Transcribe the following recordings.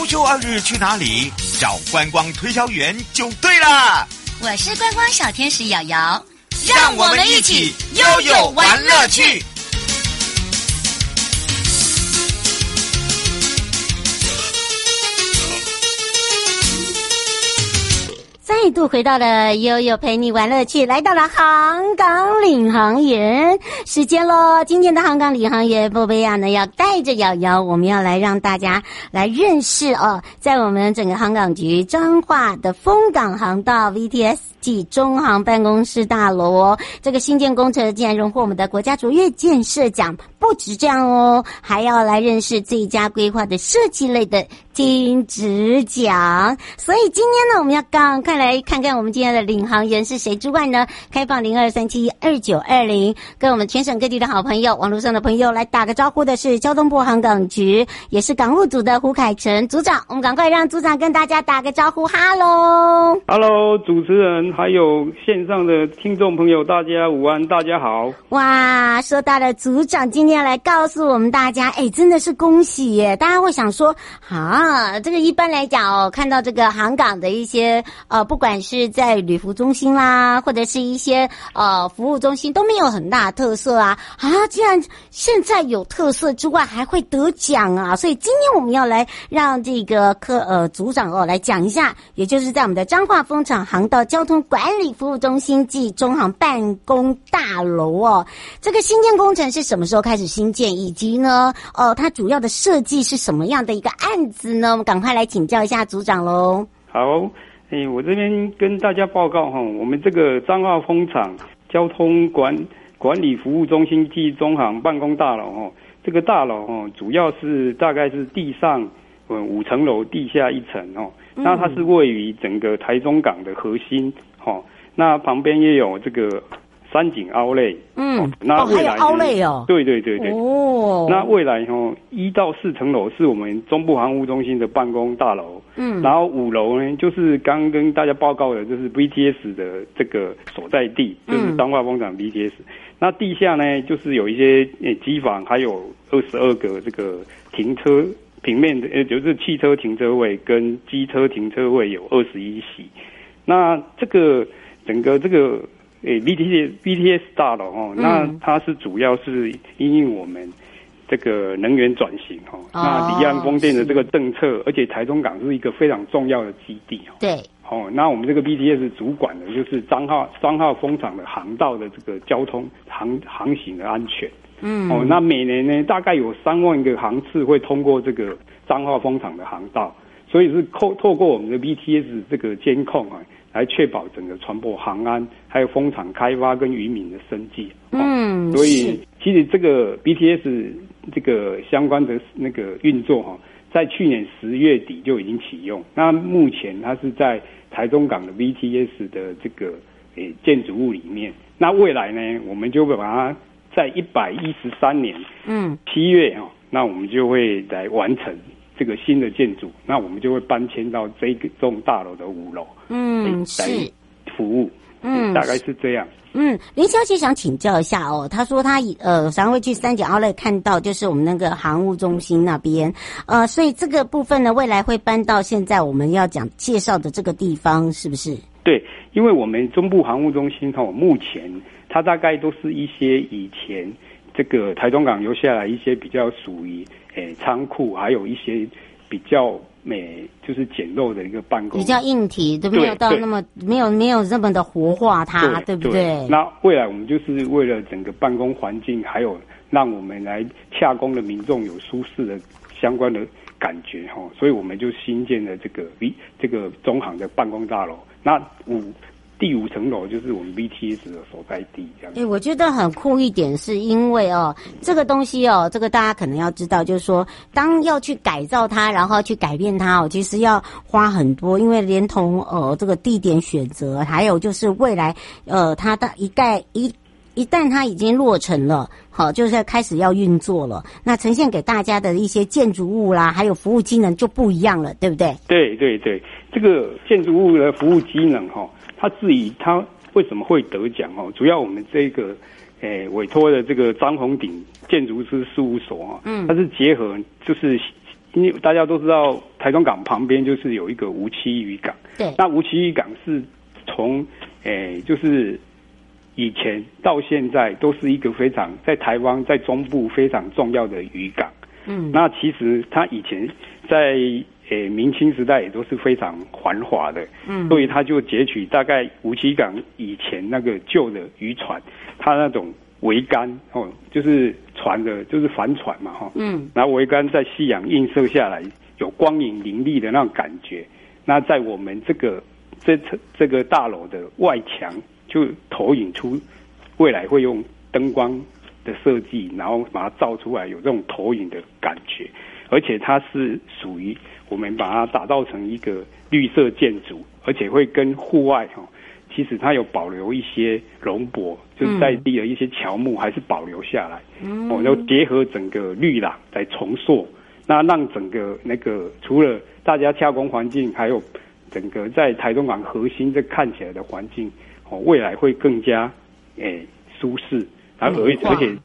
周休二日去哪里？找观光推销员就对了。我是观光小天使瑶瑶，让我们一起悠悠玩乐趣。再度回到了悠悠陪你玩乐趣，来到了航港领航员时间喽。今天的航港领航员波贝亚呢，要带着瑶瑶，我们要来让大家来认识哦，在我们整个航港局彰化的枫港航道 VTS 暨中航办公室大楼哦，这个新建工程竟然荣获我们的国家卓越建设奖。不止这样哦，还要来认识最佳规划的设计类的金质奖。所以今天呢，我们要赶快来看看我们今天的领航员是谁之外呢，开放零二三七二九二零，跟我们全省各地的好朋友、网络上的朋友来打个招呼的是交通部航港局，也是港务组的胡凯成组长。我们赶快让组长跟大家打个招呼，哈喽，哈喽，主持人还有线上的听众朋友，大家午安，大家好。哇，说到了组长今天。要来告诉我们大家，哎，真的是恭喜耶！大家会想说，啊，这个一般来讲哦，看到这个航港的一些呃，不管是在旅服中心啦，或者是一些呃服务中心，都没有很大特色啊啊！既然现在有特色之外，还会得奖啊！所以今天我们要来让这个科呃组长哦来讲一下，也就是在我们的彰化枫港航道交通管理服务中心暨中航办公大楼哦，这个新建工程是什么时候开始？新建以及呢，呃，它主要的设计是什么样的一个案子呢？我们赶快来请教一下组长喽。好，哎，我这边跟大家报告哈，我们这个彰化枫港交通管管理服务中心暨中行办公大楼哈，这个大楼哈，主要是大概是地上呃五层楼，地下一层哦。那它是位于整个台中港的核心哈，那旁边也有这个。三井凹类，嗯，那未来哦、凹类哦，对对对对，哦，那未来哦，一到四层楼是我们中部航务中心的办公大楼，嗯，然后五楼呢，就是刚跟大家报告的，就是 BTS 的这个所在地，就是彰化工厂 BTS 嗯。那地下呢，就是有一些诶机房，还有二十二个这个停车平面的，呃，就是汽车停车位跟机车停车位有二十一席。那这个整个这个。诶，B T S B T S 大楼哦，那它是主要是因应我们这个能源转型哦，那离岸风电的这个政策，而且台中港是一个非常重要的基地哦。对，哦，那我们这个 BTS 主管的就是彰化彰化枫港的航道的这个交通航航行的安全。嗯，哦，那每年呢，大概有三万个航次会通过这个彰化枫港的航道，所以是透透过我们的 BTS 这个监控啊。来确保整个船舶航安，还有风场开发跟渔民的生计。嗯，所以其实这个 BTS 这个相关的那个运作哈，在去年十月底就已经启用。那目前它是在台中港的 BTS 的这个诶建筑物里面。那未来呢，我们就会把它在一百一十三年嗯七月哈，那我们就会来完成。这个新的建筑，那我们就会搬迁到这个栋大楼的五楼，嗯，是服务，嗯，大概是这样。嗯，林小姐想请教一下哦，她说她呃常会去三井奥莱看到，就是我们那个航务中心那边，呃，所以这个部分呢，未来会搬到现在我们要讲介绍的这个地方，是不是？对，因为我们中部航务中心哈，目前它大概都是一些以前这个台中港留下来一些比较属于。诶，仓库还有一些比较美，就是简陋的一个办公，比较硬体都没有到那么没有没有那么的活化它，对，对不对，对？那未来我们就是为了整个办公环境，还有让我们来洽公的民众有舒适的相关的感觉哈，所以我们就新建了这个 V 这个中行的办公大楼。那五。第五层楼就是我们 VTS 的所在地，这样。哎、欸，我觉得很酷一点，是因为哦，这个东西哦，这个大家可能要知道，就是说，当要去改造它，然后去改变它哦，其实要花很多，因为连同呃这个地点选择，还有就是未来呃它的一概一一旦它已经落成了，好，就是要开始要运作了，那呈现给大家的一些建筑物啦，还有服务机能就不一样了，对不对？对对对，这个建筑物的服务机能哈。他至于他为什么会得奖哦？主要我们这个诶、欸、委托的这个张宏鼎建筑师事务所啊，嗯，它是结合就是因为大家都知道台中港旁边就是有一个无期渔港，对，那无期渔港是从诶、欸、就是以前到现在都是一个非常在台湾在中部非常重要的渔港，嗯，那其实它以前在诶、欸、明清时代也都是非常繁华的，嗯，所以他就截取大概梧栖港以前那个旧的渔船，它那种。桅杆哦，就是船的，就是帆船嘛，哈，嗯，然后桅杆在夕阳映射下来，有光影凌厉的那种感觉。那在我们这个这层这个大楼的外墙，就投影出未来会用灯光的设计，然后把它造出来，有这种投影的感觉。而且它是属于我们把它打造成一个绿色建筑，而且会跟户外哈。其实它有保留一些龙柏，就是在地的一些乔木，还是保留下来。嗯，哦，然后结合整个绿廊来重塑，那让整个那个除了大家洽公环境，还有整个在台中港核心这看起来的环境，哦，未来会更加诶、欸、舒适，而而而且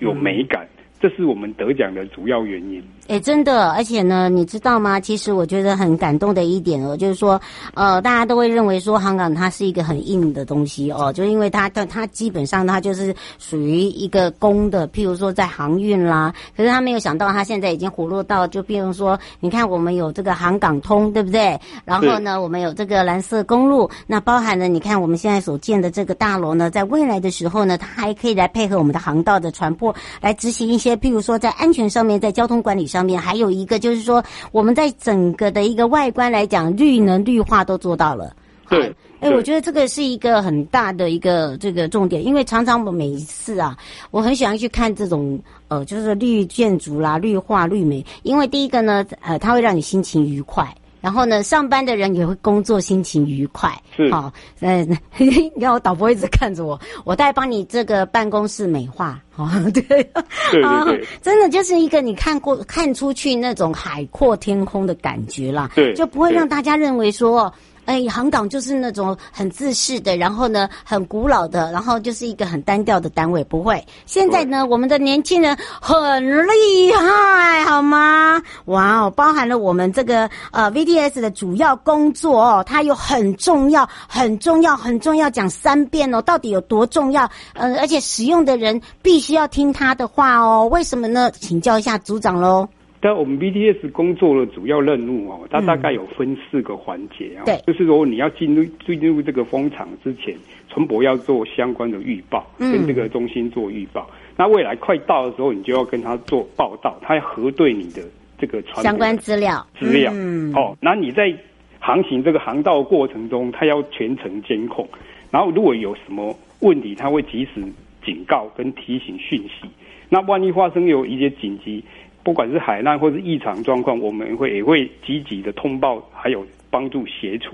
有美感。这是我们得奖的主要原因。哎，真的，而且呢，你知道吗？其实我觉得很感动的一点哦，就是说，呃，大家都会认为说，香港它是一个很硬的东西哦，就因为它它它基本上它就是属于一个公的，譬如说在航运啦。可是他没有想到，他现在已经活络到，就比如说，你看我们有这个航港通，对不对？然后呢，我们有这个蓝色公路，那包含了你看我们现在所建的这个大楼呢，在未来的时候呢，它还可以来配合我们的航道的船舶来执行一些。譬如说，在安全上面，在交通管理上面，还有一个就是说，我们在整个的一个外观来讲，绿能绿化都做到了。对，哎，我觉得这个是一个很大的一个这个重点，因为常常我每一次啊，我很喜欢去看这种呃，就是绿建筑啦、绿化、绿美，因为第一个呢，呃，它会让你心情愉快。然后呢，上班的人也会工作心情愉快。是，好，嗯，你看我导播一直看着我，我再帮你这个办公室美化。哦，对，对对对，啊，真的就是一个你看过看出去那种海阔天空的感觉啦。对，就不会让大家认为说。哎，航港就是那种很自恃的，然后呢，很古老的，然后就是一个很单调的单位。不会，现在呢，我们的年轻人很厉害，好吗？哇哦，包含了我们这个呃 VDS 的主要工作哦，它有很重要、很重要、很重要，讲三遍哦，到底有多重要？呃，而且使用的人必须要听他的话哦。为什么呢？请教一下组长喽。但我们 BTS 工作的主要任务哦，它大概有分四个环节啊。对，就是说你要进入进入这个风场之前，船舶要做相关的预报，跟这个中心做预报。那未来快到的时候，你就要跟他做报道，他要核对你的这个船相关资料资料。嗯，哦，那你在航行这个航道过程中，他要全程监控，然后如果有什么问题，他会及时警告跟提醒讯息。那万一发生有一些紧急。不管是海难或是异常状况，我们会也会积极的通报，还有帮助协助，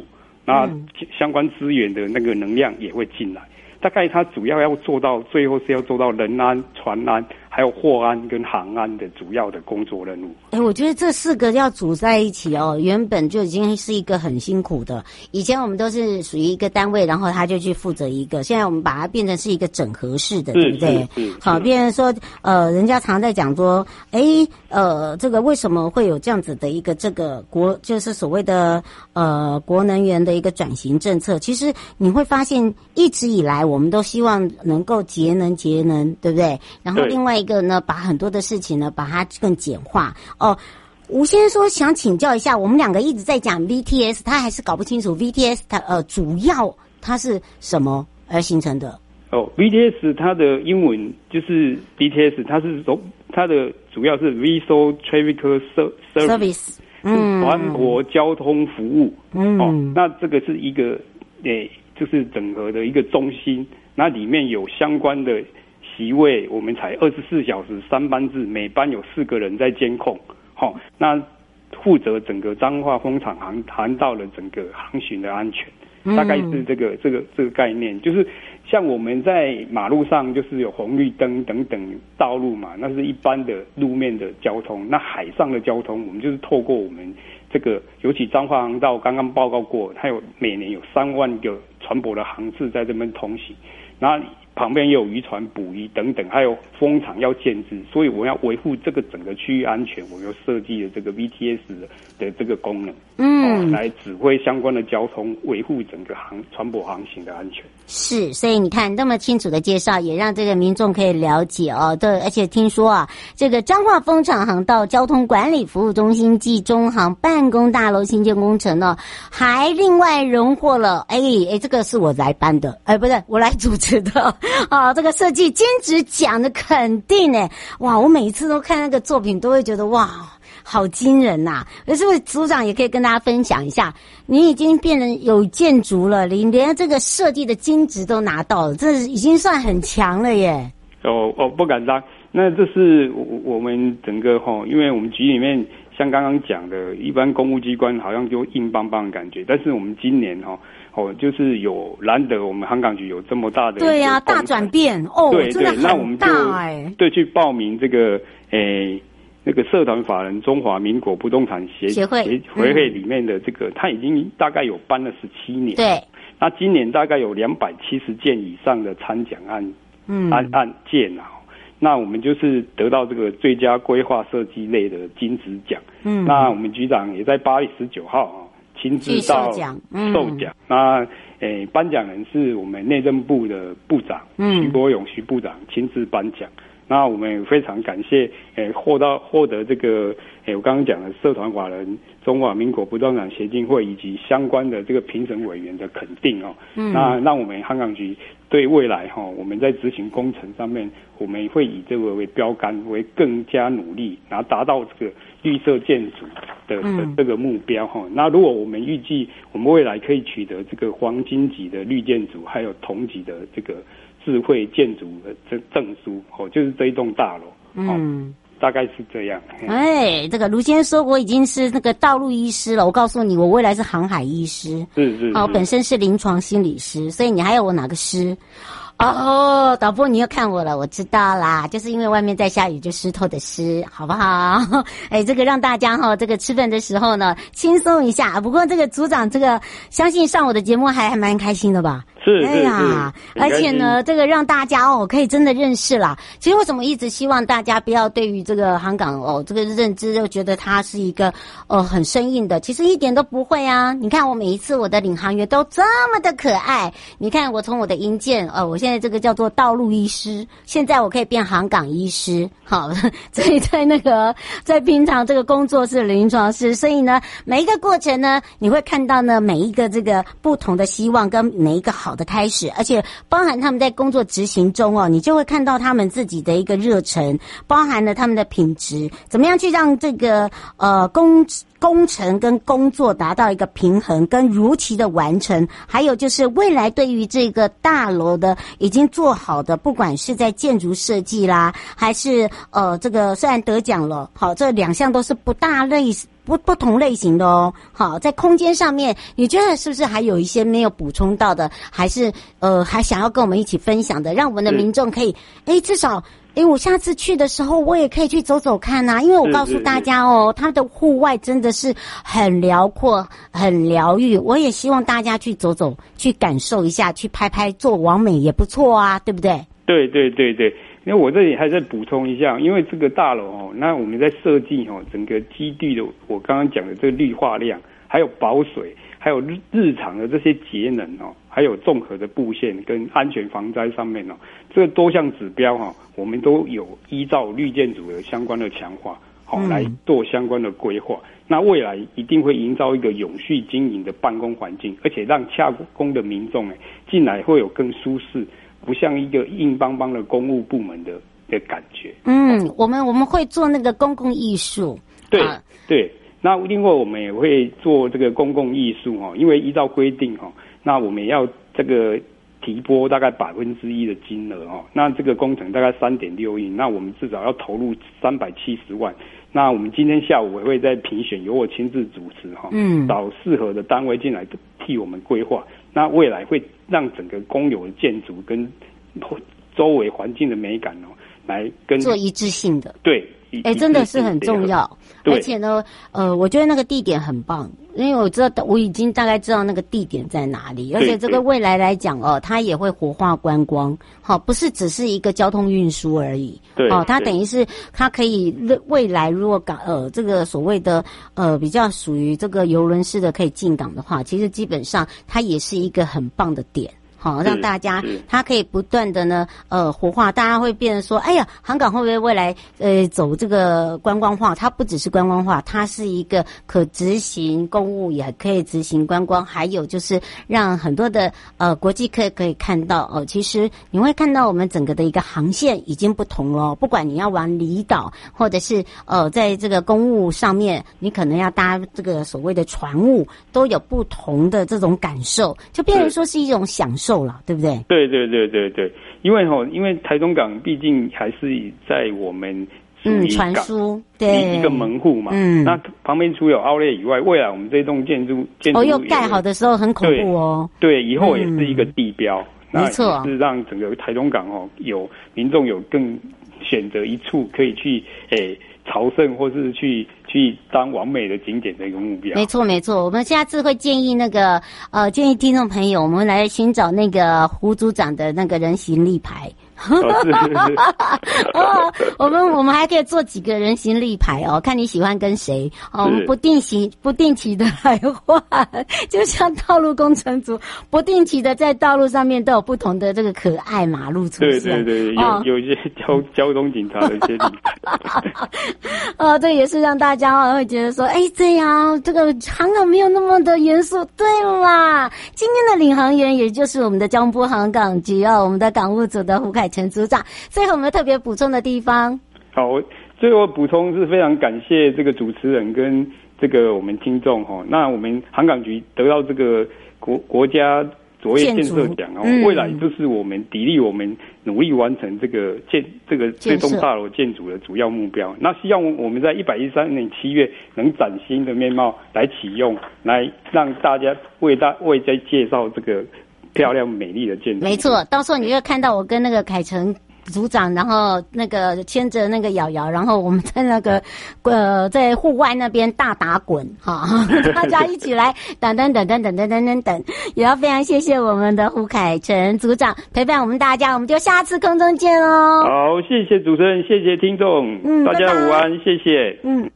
那相关资源的那个能量也会进来。大概它主要要做到最后是要做到人安、船安。还有货安跟航安的主要的工作任务。哎，我觉得这四个要组在一起哦，原本就已经是一个很辛苦的。以前我们都是属于一个单位，然后他就去负责一个。现在我们把它变成是一个整合式的，对不对？好，变成说，呃，人家常在讲说，哎，呃，这个为什么会有这样子的一个这个国，就是所谓的呃国能源的一个转型政策？其实你会发现，一直以来我们都希望能够节能节能，对不对？然后另外。一个呢，把很多的事情呢，把它更简化哦。吴先生说想请教一下，我们两个一直在讲 VTS，他还是搞不清楚 VTS 它呃主要它是什么而形成的。哦，VTS 它的英文就是 VTS，它是从它的主要是 Visual Traffic Service，嗯，船舶交通服务。嗯，哦，那这个是一个诶、欸，就是整合的一个中心，那里面有相关的。席位我们才二十四小时三班制，每班有四个人在监控。好，那负责整个彰化风场航航道的整个航行的安全，大概是这个这个这个概念。就是像我们在马路上，就是有红绿灯等等道路嘛，那是一般的路面的交通。那海上的交通，我们就是透过我们这个，尤其彰化航道刚刚报告过，它有每年有三万个船舶的航次在这边通行，那。旁边也有渔船捕鱼等等，还有风场要建制，所以我们要维护这个整个区域安全，我们要设计了这个 VTS 的的这个功能，嗯、哦，来指挥相关的交通，维护整个航船舶航行的安全。是，所以你看那么清楚的介绍，也让这个民众可以了解哦。对，而且听说啊，这个彰化风场航道交通管理服务中心暨中航办公大楼新建工程呢，还另外荣获了，哎哎，这个是我来办的，哎，不是我来主持的啊，这个设计兼职奖的肯定呢，哇，我每一次都看那个作品，都会觉得哇。好惊人呐、啊！是不是组长也可以跟大家分享一下？你已经变成有建筑了，你连这个设计的金质都拿到了，这已经算很强了耶！哦哦，不敢当。那这是我我们整个哈，因为我们局里面像刚刚讲的，一般公务机关好像就硬邦邦的感觉，但是我们今年哈，就是有难得我们航港局有这么大的对呀、啊、大转变哦，对对，那我们就哎对去报名这个诶。那个社团法人中华民国不动产协协会协会里面的这个，他已经大概有办了十七年。对，那今年大概有两百七十件以上的参奖案，嗯，案案件啊。那我们就是得到这个最佳规划设计类的金质奖。嗯，那我们局长也在八月十九号啊，亲自到授奖。受奖。那诶，颁奖人是我们内政部的部长徐国勇徐部长亲自颁奖。那我们也非常感谢，诶，获到获得这个，诶，我刚刚讲的社团法人中华民国不动产协进会以及相关的这个评审委员的肯定哦。嗯。那让我们香港局对未来哈，我们在执行工程上面，我们会以这个为标杆，为更加努力，然后达到这个绿色建筑的的这个目标哈。那如果我们预计我们未来可以取得这个黄金级的绿建筑，还有同级的这个。智慧建筑的证证书哦，就是这一栋大楼，嗯，大概是这样。哎，这个卢先生说我已经是那个道路医师了，我告诉你，我未来是航海医师，是是，是。哦，本身是临床心理师，所以你还有我哪个师？哦，导播你又看我了，我知道啦，就是因为外面在下雨，就湿透的湿，好不好？哎，这个让大家哈，这个吃饭的时候呢，轻松一下。不过这个组长，这个相信上我的节目还还蛮开心的吧？是，哎呀，而且呢，这个让大家哦可以真的认识啦。其实为什么一直希望大家不要对于这个航港哦这个认知就觉得它是一个呃很生硬的，其实一点都不会啊。你看我每一次我的领航员都这么的可爱。你看我从我的营建呃，我现在这个叫做道路医师，现在我可以变航港医师。好，所以在那个在平常这个工作是临床师，所以呢每一个过程呢，你会看到呢每一个这个不同的希望跟每一个好。好的开始，而且包含他们在工作执行中哦，你就会看到他们自己的一个热忱，包含了他们的品质，怎么样去让这个呃工工程跟工作达到一个平衡，跟如期的完成，还有就是未来对于这个大楼的已经做好的，不管是在建筑设计啦，还是呃这个虽然得奖了，好，这两项都是不大类似。不不同类型的哦，好，在空间上面，你觉得是不是还有一些没有补充到的？还是呃，还想要跟我们一起分享的，让我们的民众可以，哎，至少，哎，我下次去的时候，我也可以去走走看呐、啊。因为我告诉大家哦，它的户外真的是很辽阔、很疗愈。我也希望大家去走走，去感受一下，去拍拍、做完美也不错啊，对不对？对对对对。因为我这里还在补充一下，因为这个大楼哦，那我们在设计哦，整个基地的我刚刚讲的这个绿化量，还有保水，还有日日常的这些节能哦，还有综合的布线跟安全防灾上面哦，这个多项指标哈，我们都有依照绿建筑的相关的强化，好来做相关的规划。那未来一定会营造一个永续经营的办公环境，而且让洽公的民众哎进来会有更舒适。不像一个硬邦邦的公务部门的的感觉。嗯，我们我们会做那个公共艺术。对、啊、对，那另外我们也会做这个公共艺术哈，因为依照规定哈，那我们要这个提拨大概百分之一的金额哦，那这个工程大概三点六亿，那我们至少要投入三百七十万。那我们今天下午也会再评选，由我亲自主持哈，嗯，找适合的单位进来替我们规划。那未来会让整个公有的建筑跟周围环境的美感哦，来跟做一致性的，对，哎，真的是很重要。而且呢，呃，我觉得那个地点很棒，因为我知道我已经大概知道那个地点在哪里，而且这个未来来讲哦，它也会活化观光，好，不是只是一个交通运输而已，对，哦，它等于是它可以未来如果港呃这个所谓的呃比较属于这个游轮式的可以进港的话，其实基本上它也是一个很棒的点。好，让大家它可以不断的呢，呃，活化，大家会变成说，哎呀，航港会不会未来呃走这个观光化？它不只是观光化，它是一个可执行公务，也可以执行观光，还有就是让很多的呃国际客可以看到哦、呃，其实你会看到我们整个的一个航线已经不同了。不管你要往离岛，或者是呃在这个公务上面，你可能要搭这个所谓的船务，都有不同的这种感受，就变成说是一种享受。够了，对不对？对对对对对，因为吼，因为台中港毕竟还是在我们嗯传输对。一个门户嘛，嗯，那旁边除有奥莱以外，未来我们这栋建筑建筑哦又盖好的时候很恐怖哦，对，对，以后也是一个地标，没错，是让整个台中港哦有民众有更选择一处可以去诶。朝圣或是去去当完美的景点的一个目标。没错没错，我们下次会建议那个呃建议听众朋友，我们来寻找那个胡组长的那个人形立牌。哦，我们我们还可以做几个人形立牌哦，看你喜欢跟谁哦。我们不定期不定期的来换，就像道路工程组不定期的在道路上面都有不同的这个可爱马路出现。对对对，有有一些交交通警察的一些 哦，这也是让大家会觉得说，哎，对呀，这个航港没有那么的严肃。对啦，今天的领航员也就是我们的交通部航港局哦，我们的港务组的胡凯成组长，最后我们特别补充的地方。好，最后补充是非常感谢这个主持人跟这个我们听众哈。那我们航港局得到这个国国家卓越建设奖哦，嗯、未来就是我们砥砺我们努力完成这个建这个这栋大楼建筑的主要目标。那希望我们在一百一十三年七月能崭新的面貌来启用，来让大家为大为在介绍这个。漂亮美丽的建筑，没错。到时候你会看到我跟那个凯成组长，然后那个牵着那个瑶瑶，然后我们在那个 呃在户外那边大打滚哈，大家一起来等等等等等等等等等，也要非常谢谢我们的胡凯成组长陪伴我们大家，我们就下次空中见哦。好，谢谢主持人，谢谢听众，嗯，大家午安，拜拜谢谢，嗯。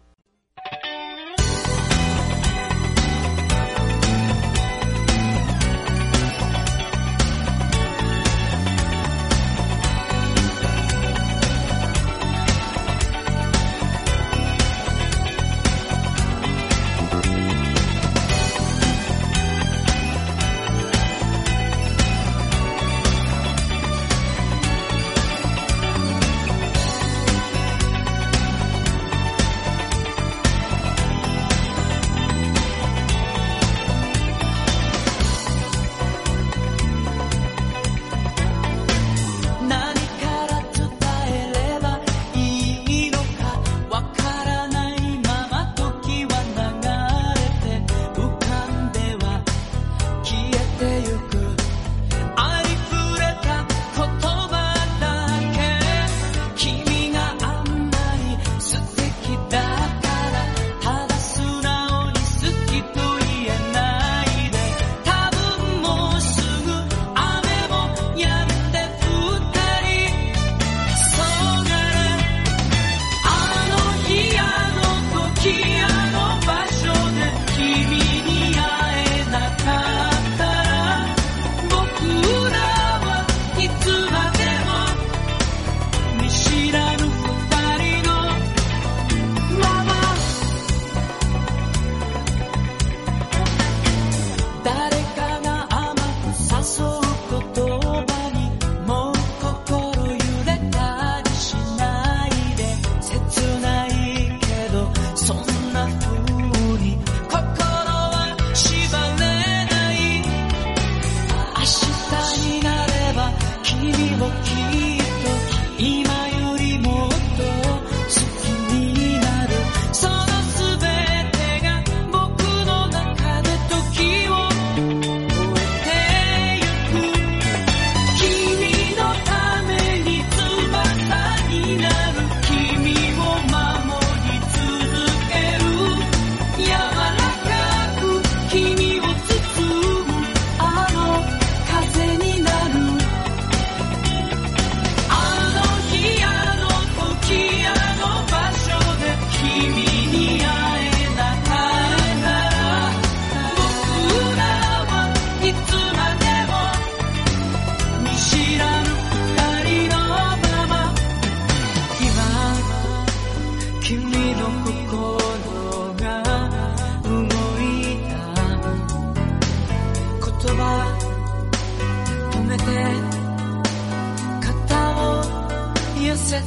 せて。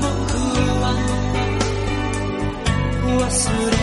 僕は忘れ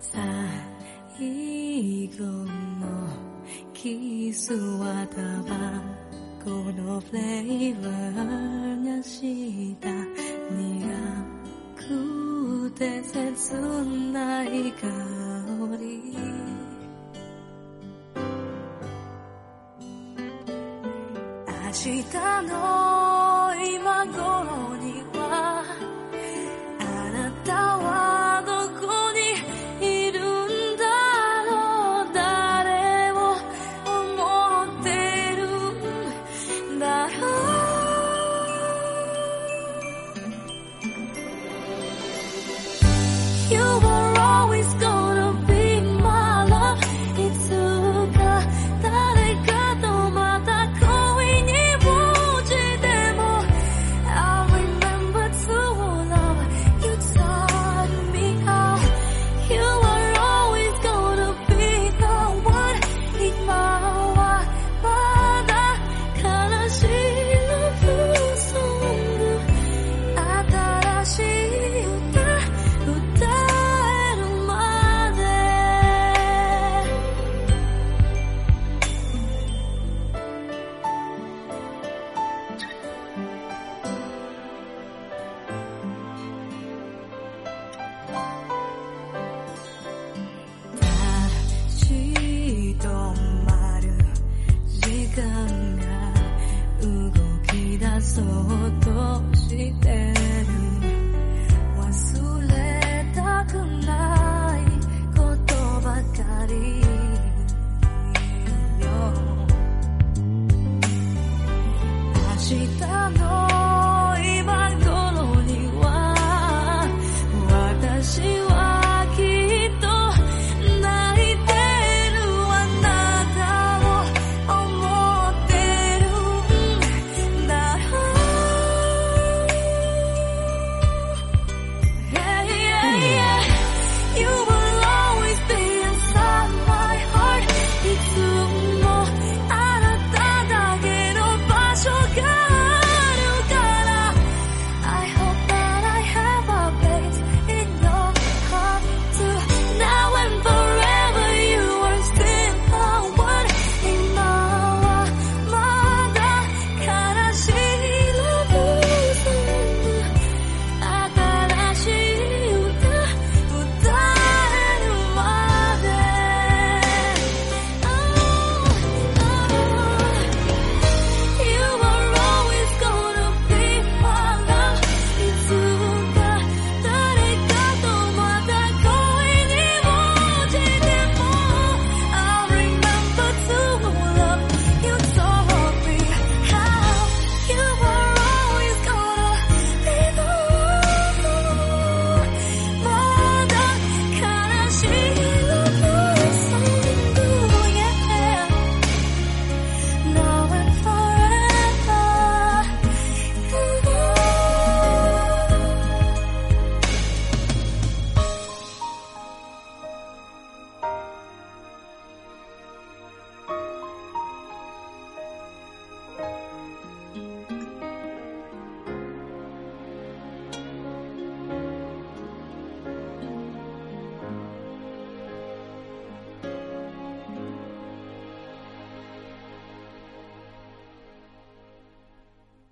最後のキスはタバコのフレーバーがした苦くて切ないか